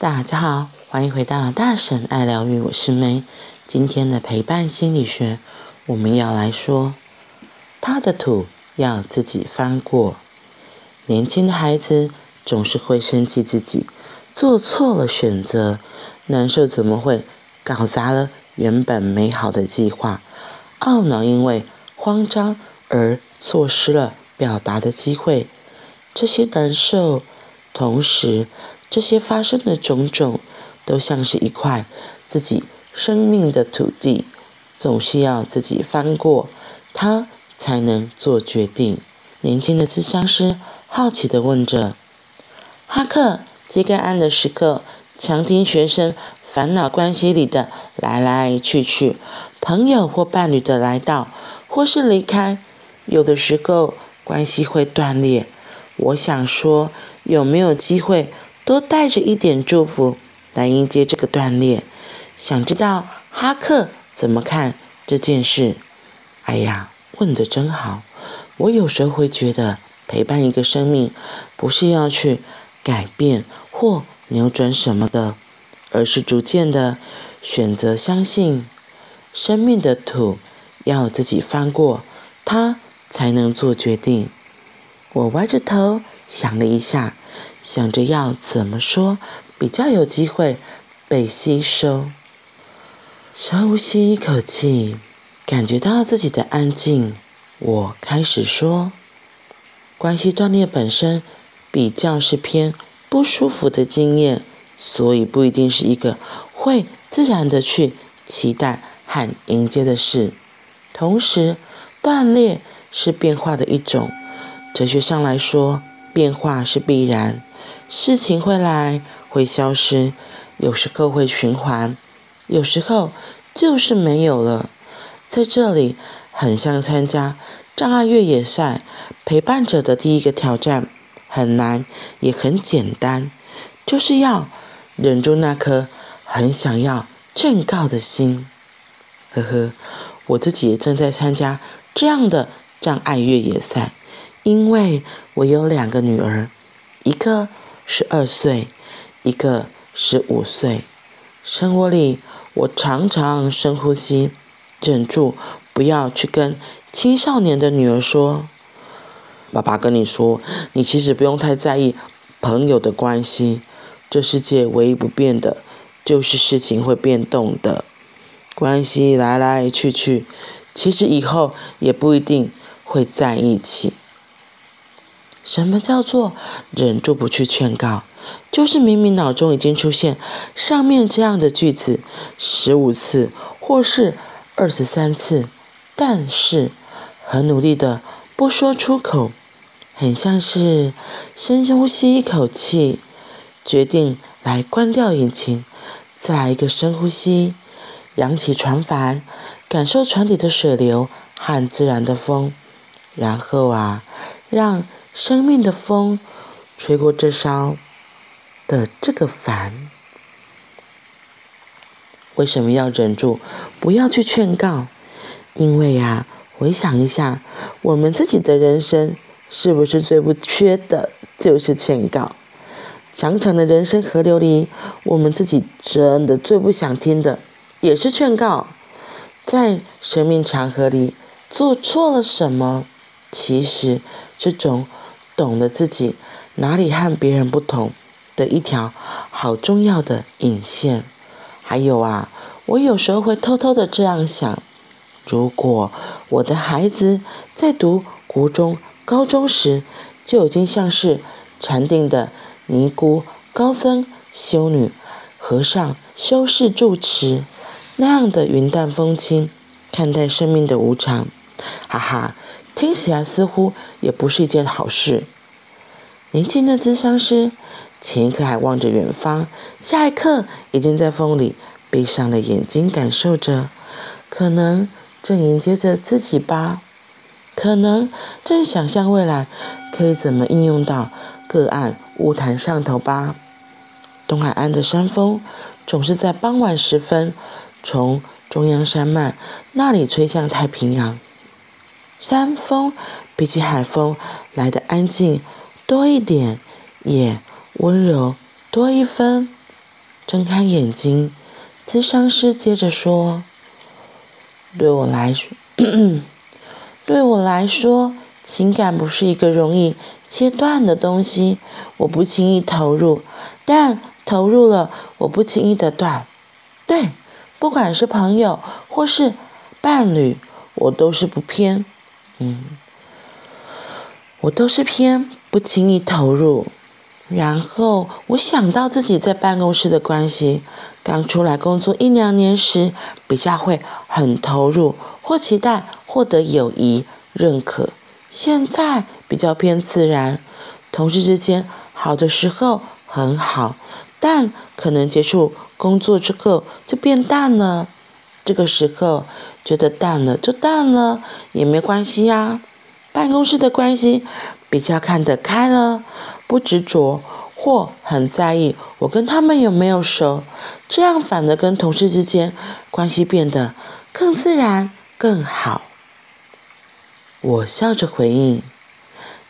大家好，欢迎回到大婶爱疗愈，我是 May。今天的陪伴心理学，我们要来说，他的土要自己翻过。年轻的孩子总是会生气自己做错了选择，难受怎么会搞砸了原本美好的计划，懊恼因为慌张而错失了表达的机会。这些难受，同时。这些发生的种种，都像是一块自己生命的土地，总是要自己翻过，他才能做决定。年轻的咨商师好奇地问着：“哈克，接个案的时刻，常听学生烦恼关系里的来来去去，朋友或伴侣的来到或是离开，有的时候关系会断裂。我想说，有没有机会？”多带着一点祝福来迎接这个断裂。想知道哈克怎么看这件事？哎呀，问得真好！我有时候会觉得，陪伴一个生命，不是要去改变或扭转什么的，而是逐渐的选择相信，生命的土要自己翻过，它才能做决定。我歪着头想了一下。想着要怎么说比较有机会被吸收，深呼吸一口气，感觉到自己的安静。我开始说，关系断裂本身比较是偏不舒服的经验，所以不一定是一个会自然的去期待和迎接的事。同时，断裂是变化的一种，哲学上来说，变化是必然。事情会来，会消失，有时候会循环，有时候就是没有了。在这里，很像参加障碍越野赛，陪伴者的第一个挑战很难，也很简单，就是要忍住那颗很想要劝告的心。呵呵，我自己也正在参加这样的障碍越野赛，因为我有两个女儿，一个。十二岁，一个十五岁。生活里，我常常深呼吸，忍住不要去跟青少年的女儿说：“爸爸跟你说，你其实不用太在意朋友的关系。这世界唯一不变的，就是事情会变动的。关系来来去去，其实以后也不一定会在一起。”什么叫做忍住不去劝告？就是明明脑中已经出现上面这样的句子十五次，或是二十三次，但是很努力的不说出口，很像是深呼吸一口气，决定来关掉引擎，再来一个深呼吸，扬起船帆，感受船底的水流和自然的风，然后啊，让。生命的风吹过这艘的这个烦，为什么要忍住不要去劝告？因为呀，回想一下，我们自己的人生是不是最不缺的就是劝告？长长的人生河流里，我们自己真的最不想听的也是劝告。在生命长河里做错了什么？其实这种。懂得自己哪里和别人不同的一条好重要的引线。还有啊，我有时候会偷偷的这样想：如果我的孩子在读国中、高中时就已经像是禅定的尼姑、高僧、修女、和尚、修士住持那样的云淡风轻看待生命的无常，哈哈。听起来似乎也不是一件好事。年轻的咨商师，前一刻还望着远方，下一刻已经在风里闭上了眼睛，感受着，可能正迎接着自己吧，可能正想象未来可以怎么应用到个案物谈上头吧。东海岸的山风总是在傍晚时分，从中央山脉那里吹向太平洋。山风比起海风来得安静多一点，也温柔多一分。睁开眼睛，咨商师接着说：“对我来说，对我来说，情感不是一个容易切断的东西。我不轻易投入，但投入了，我不轻易的断。对，不管是朋友或是伴侣，我都是不偏，嗯，我都是偏不轻易投入。”然后我想到自己在办公室的关系，刚出来工作一两年时，比较会很投入，或期待获得友谊认可。现在比较偏自然，同事之间好的时候很好，但可能结束工作之后就变淡了。这个时候觉得淡了就淡了，也没关系呀。办公室的关系比较看得开了。不执着或很在意我跟他们有没有熟，这样反而跟同事之间关系变得更自然更好。我笑着回应：“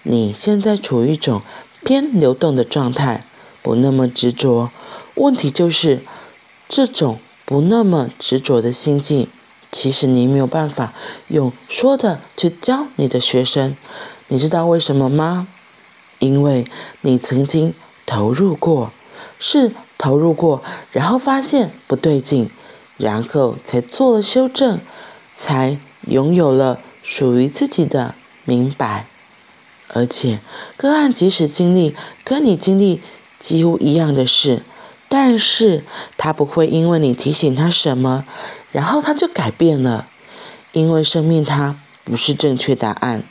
你现在处于一种偏流动的状态，不那么执着。问题就是这种不那么执着的心境，其实你没有办法用说的去教你的学生。你知道为什么吗？”因为你曾经投入过，是投入过，然后发现不对劲，然后才做了修正，才拥有了属于自己的明白。而且个案即使经历跟你经历几乎一样的事，但是他不会因为你提醒他什么，然后他就改变了，因为生命它不是正确答案，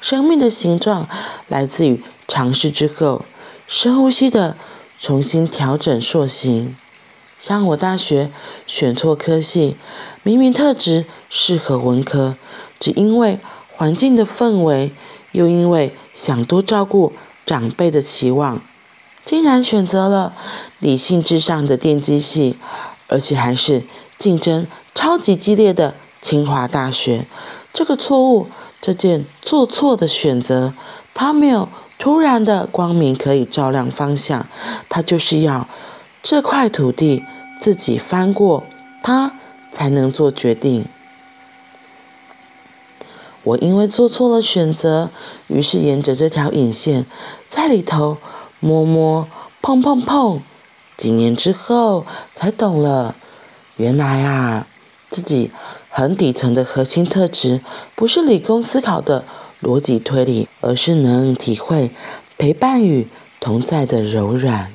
生命的形状来自于。尝试之后，深呼吸的重新调整塑形。像我大学选错科系，明明特质适合文科，只因为环境的氛围，又因为想多照顾长辈的期望，竟然选择了理性至上的电机系，而且还是竞争超级激烈的清华大学。这个错误，这件做错的选择，他没有。突然的光明可以照亮方向，他就是要这块土地自己翻过，他才能做决定。我因为做错了选择，于是沿着这条引线在里头摸摸碰碰碰，几年之后才懂了，原来啊，自己很底层的核心特质不是理工思考的。逻辑推理，而是能体会陪伴与同在的柔软。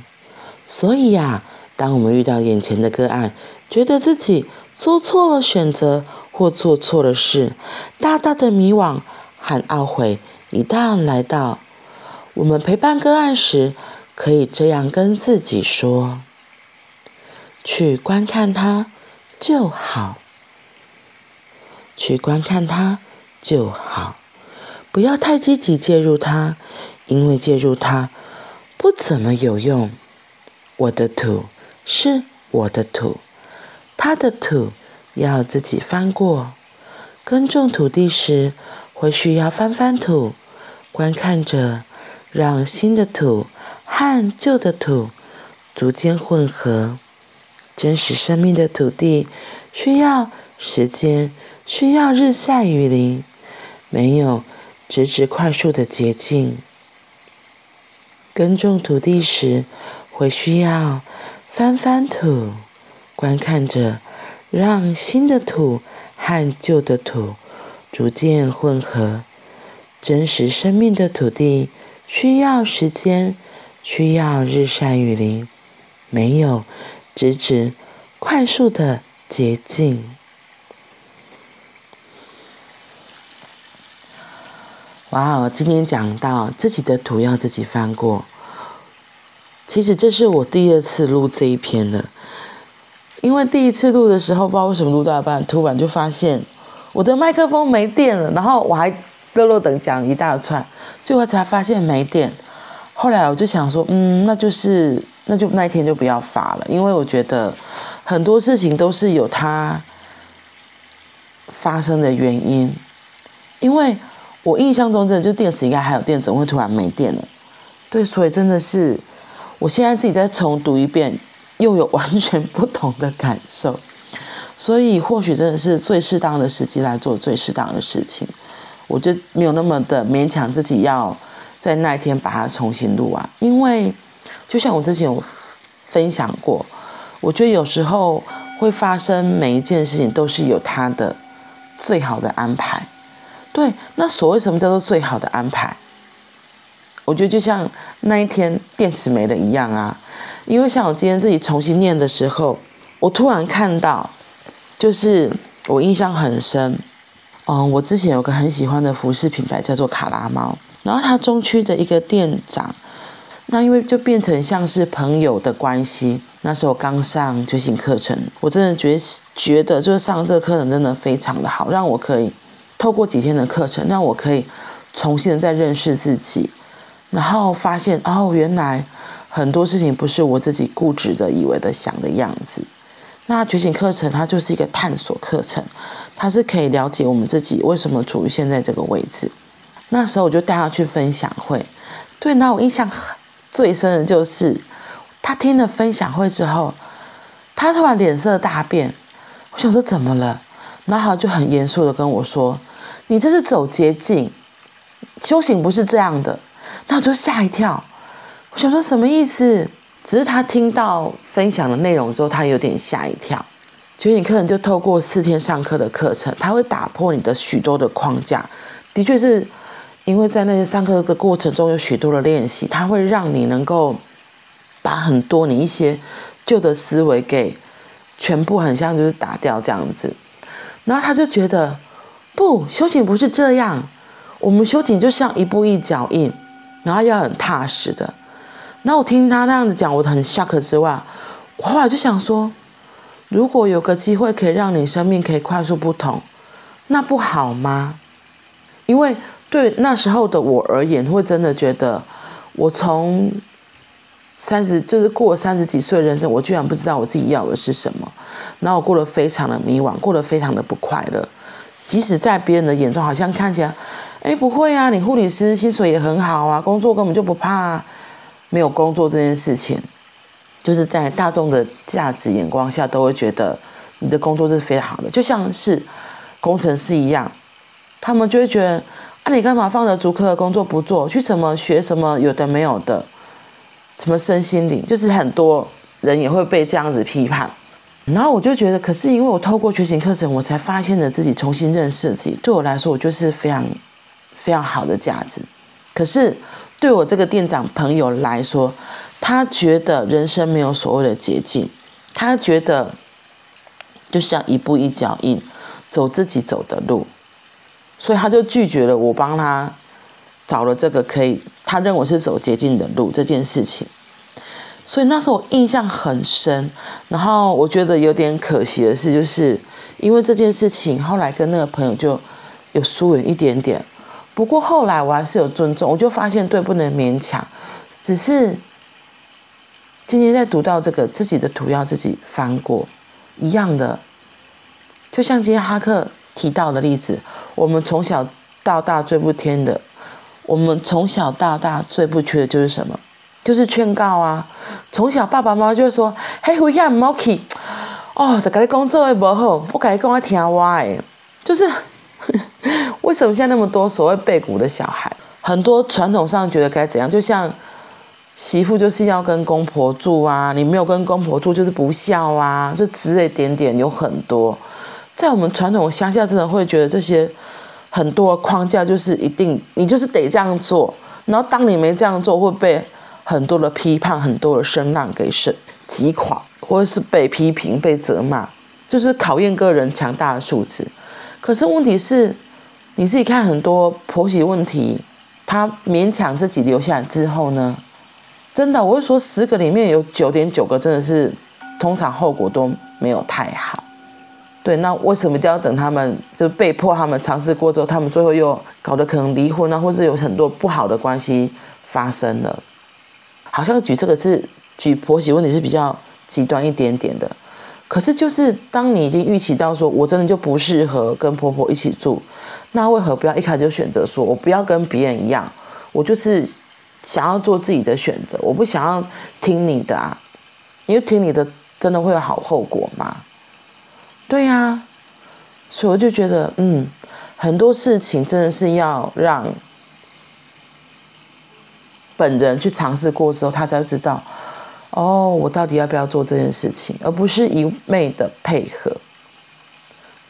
所以呀，当我们遇到眼前的个案，觉得自己做错了选择或做错了事，大大的迷惘和懊悔一旦来到，我们陪伴个案时，可以这样跟自己说：去观看它就好，去观看它就好。不要太积极介入它，因为介入它不怎么有用。我的土是我的土，他的土要自己翻过。耕种土地时会需要翻翻土，观看着，让新的土和旧的土逐渐混合。真实生命的土地需要时间，需要日晒雨淋，没有。直直快速的捷径。耕种土地时，会需要翻翻土，观看着，让新的土和旧的土逐渐混合。真实生命的土地需要时间，需要日晒雨淋，没有直直快速的捷径。哇，哦今天讲到自己的土要自己翻过。其实这是我第二次录这一篇了，因为第一次录的时候，不知道为什么录到一半，突然就发现我的麦克风没电了，然后我还啰啰等讲一大串，最后才发现没电。后来我就想说，嗯，那就是那就那一天就不要发了，因为我觉得很多事情都是有它发生的原因，因为。我印象中，真的就电池应该还有电，怎么会突然没电了？对，所以真的是，我现在自己再重读一遍，又有完全不同的感受。所以或许真的是最适当的时机来做最适当的事情，我就没有那么的勉强自己要在那一天把它重新录啊，因为就像我之前有分享过，我觉得有时候会发生每一件事情都是有它的最好的安排。对，那所谓什么叫做最好的安排？我觉得就像那一天电池没了一样啊，因为像我今天自己重新念的时候，我突然看到。就是我印象很深，嗯，我之前有个很喜欢的服饰品牌叫做卡拉猫，然后他中区的一个店长，那因为就变成像是朋友的关系。那时候刚上觉醒课程，我真的觉觉得就是上这个课程真的非常的好，让我可以透过几天的课程，让我可以重新的再认识自己，然后发现哦，原来很多事情不是我自己固执的以为的想的样子。那觉醒课程它就是一个探索课程，它是可以了解我们自己为什么处于现在这个位置。那时候我就带他去分享会，对，那我印象最深的就是他听了分享会之后，他突然脸色大变。我想说怎么了？然后他就很严肃的跟我说：“你这是走捷径，修行不是这样的。”那我就吓一跳，我想说什么意思？只是他听到分享的内容之后，他有点吓一跳。觉醒课程就透过四天上课的课程，他会打破你的许多的框架。的确是因为在那些上课的过程中有许多的练习，他会让你能够把很多你一些旧的思维给全部很像就是打掉这样子。然后他就觉得不，修行不是这样，我们修行就像一步一脚印，然后要很踏实的。那我听他那样子讲，我很 shock 之外，我后来就想说，如果有个机会可以让你生命可以快速不同，那不好吗？因为对那时候的我而言，会真的觉得，我从三十就是过三十几岁人生，我居然不知道我自己要的是什么，然后我过得非常的迷惘，过得非常的不快乐。即使在别人的眼中，好像看起来，哎，不会啊，你护理师薪水也很好啊，工作根本就不怕。没有工作这件事情，就是在大众的价值眼光下，都会觉得你的工作是非常好的，就像是工程师一样，他们就会觉得啊，你干嘛放着竹科的工作不做，去什么学什么有的没有的，什么身心灵，就是很多人也会被这样子批判。然后我就觉得，可是因为我透过觉醒课程，我才发现了自己，重新认识自己，对我来说，我就是非常非常好的价值。可是。对我这个店长朋友来说，他觉得人生没有所谓的捷径，他觉得就像一步一脚印，走自己走的路，所以他就拒绝了我帮他找了这个可以他认为是走捷径的路这件事情。所以那时候我印象很深，然后我觉得有点可惜的是，就是因为这件事情，后来跟那个朋友就有疏远一点点。不过后来我还是有尊重，我就发现对，不能勉强。只是今天在读到这个自己的图要自己翻过一样的，就像今天哈克提到的例子，我们从小到大最不听的，我们从小到大最不缺的就是什么？就是劝告啊！从小爸爸妈妈就说：“嘿，回家唔好去哦，就跟你讲做的不好，不该讲我听我的，就是。” 为什么现在那么多所谓背骨的小孩？很多传统上觉得该怎样？就像媳妇就是要跟公婆住啊，你没有跟公婆住就是不孝啊，就之类点点有很多。在我们传统乡下，真的会觉得这些很多框架就是一定你就是得这样做，然后当你没这样做，会被很多的批判、很多的声浪给击击垮，或者是被批评、被责骂，就是考验个人强大的素质。可是问题是。你自己看很多婆媳问题，他勉强自己留下来之后呢，真的，我会说十个里面有九点九个真的是，通常后果都没有太好。对，那为什么一定要等他们就被迫他们尝试过之后，他们最后又搞得可能离婚啊，或是有很多不好的关系发生了？好像举这个是举婆媳问题是比较极端一点点的。可是就是当你已经预期到说，我真的就不适合跟婆婆一起住。那为何不要一开始就选择说，我不要跟别人一样，我就是想要做自己的选择，我不想要听你的啊。因为听你的，真的会有好后果吗？对呀、啊，所以我就觉得，嗯，很多事情真的是要让本人去尝试过之后，他才会知道，哦，我到底要不要做这件事情，而不是一昧的配合。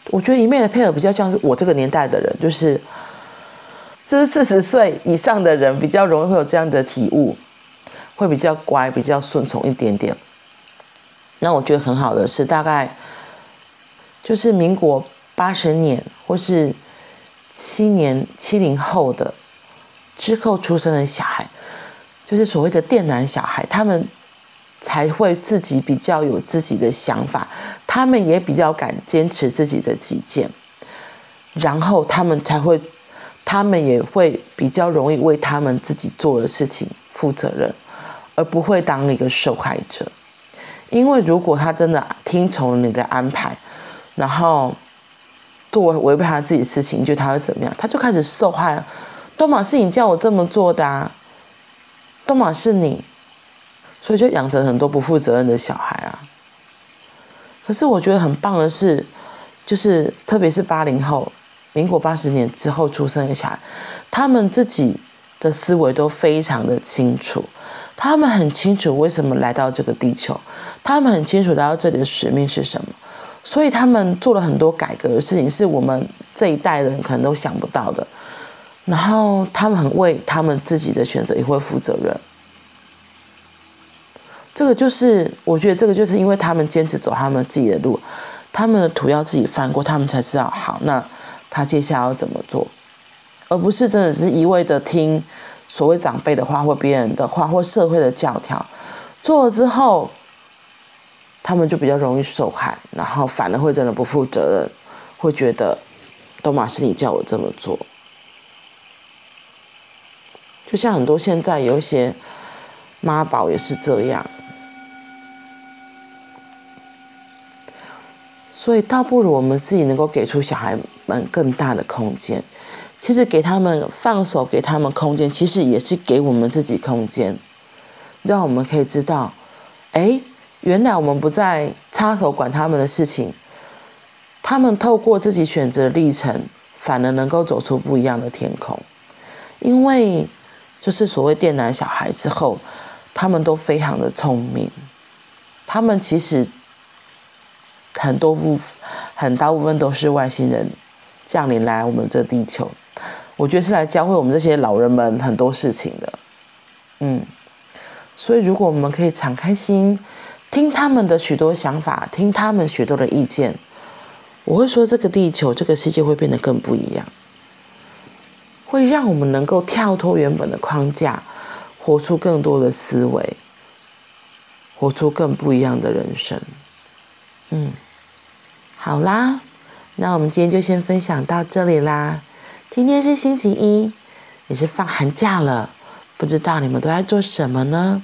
我觉得一昧的配合比较像是我这个年代的人，就是这。是四十岁以上的人比较容易会有这样的体悟，会比较乖，比较顺从一点点。那我觉得很好的是，大概就是民国八十年或是七年七零后的之后出生的小孩，就是所谓的电男小孩，他们才会自己比较有自己的想法，他们也比较敢坚持自己的己见，然后他们才会。他们也会比较容易为他们自己做的事情负责任，而不会当一个受害者。因为如果他真的听从了你的安排，然后做违背他自己的事情，你觉得他会怎么样？他就开始受害。都嘛是你叫我这么做的啊，都嘛是你，所以就养成很多不负责任的小孩啊。可是我觉得很棒的是，就是特别是八零后。民国八十年之后出生的小孩，他们自己的思维都非常的清楚，他们很清楚为什么来到这个地球，他们很清楚来到这里的使命是什么，所以他们做了很多改革的事情，是我们这一代人可能都想不到的。然后他们很为他们自己的选择也会负责任。这个就是我觉得这个就是因为他们坚持走他们自己的路，他们的土要自己翻过，他们才知道好那。他接下来要怎么做，而不是真的是一味的听所谓长辈的话或别人的话或社会的教条，做了之后，他们就比较容易受害，然后反而会真的不负责任，会觉得都马是你叫我这么做。就像很多现在有一些妈宝也是这样。所以，倒不如我们自己能够给出小孩们更大的空间。其实，给他们放手，给他们空间，其实也是给我们自己空间，让我们可以知道，哎，原来我们不再插手管他们的事情，他们透过自己选择的历程，反而能够走出不一样的天空。因为，就是所谓电男小孩之后，他们都非常的聪明，他们其实。很多部很大部分都是外星人降临来我们这地球，我觉得是来教会我们这些老人们很多事情的，嗯，所以如果我们可以敞开心，听他们的许多想法，听他们许多的意见，我会说这个地球这个世界会变得更不一样，会让我们能够跳脱原本的框架，活出更多的思维，活出更不一样的人生，嗯。好啦，那我们今天就先分享到这里啦。今天是星期一，也是放寒假了，不知道你们都在做什么呢？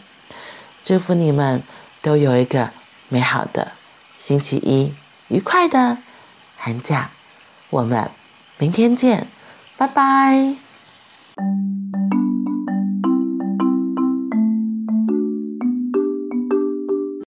祝福你们都有一个美好的星期一，愉快的寒假。我们明天见，拜拜。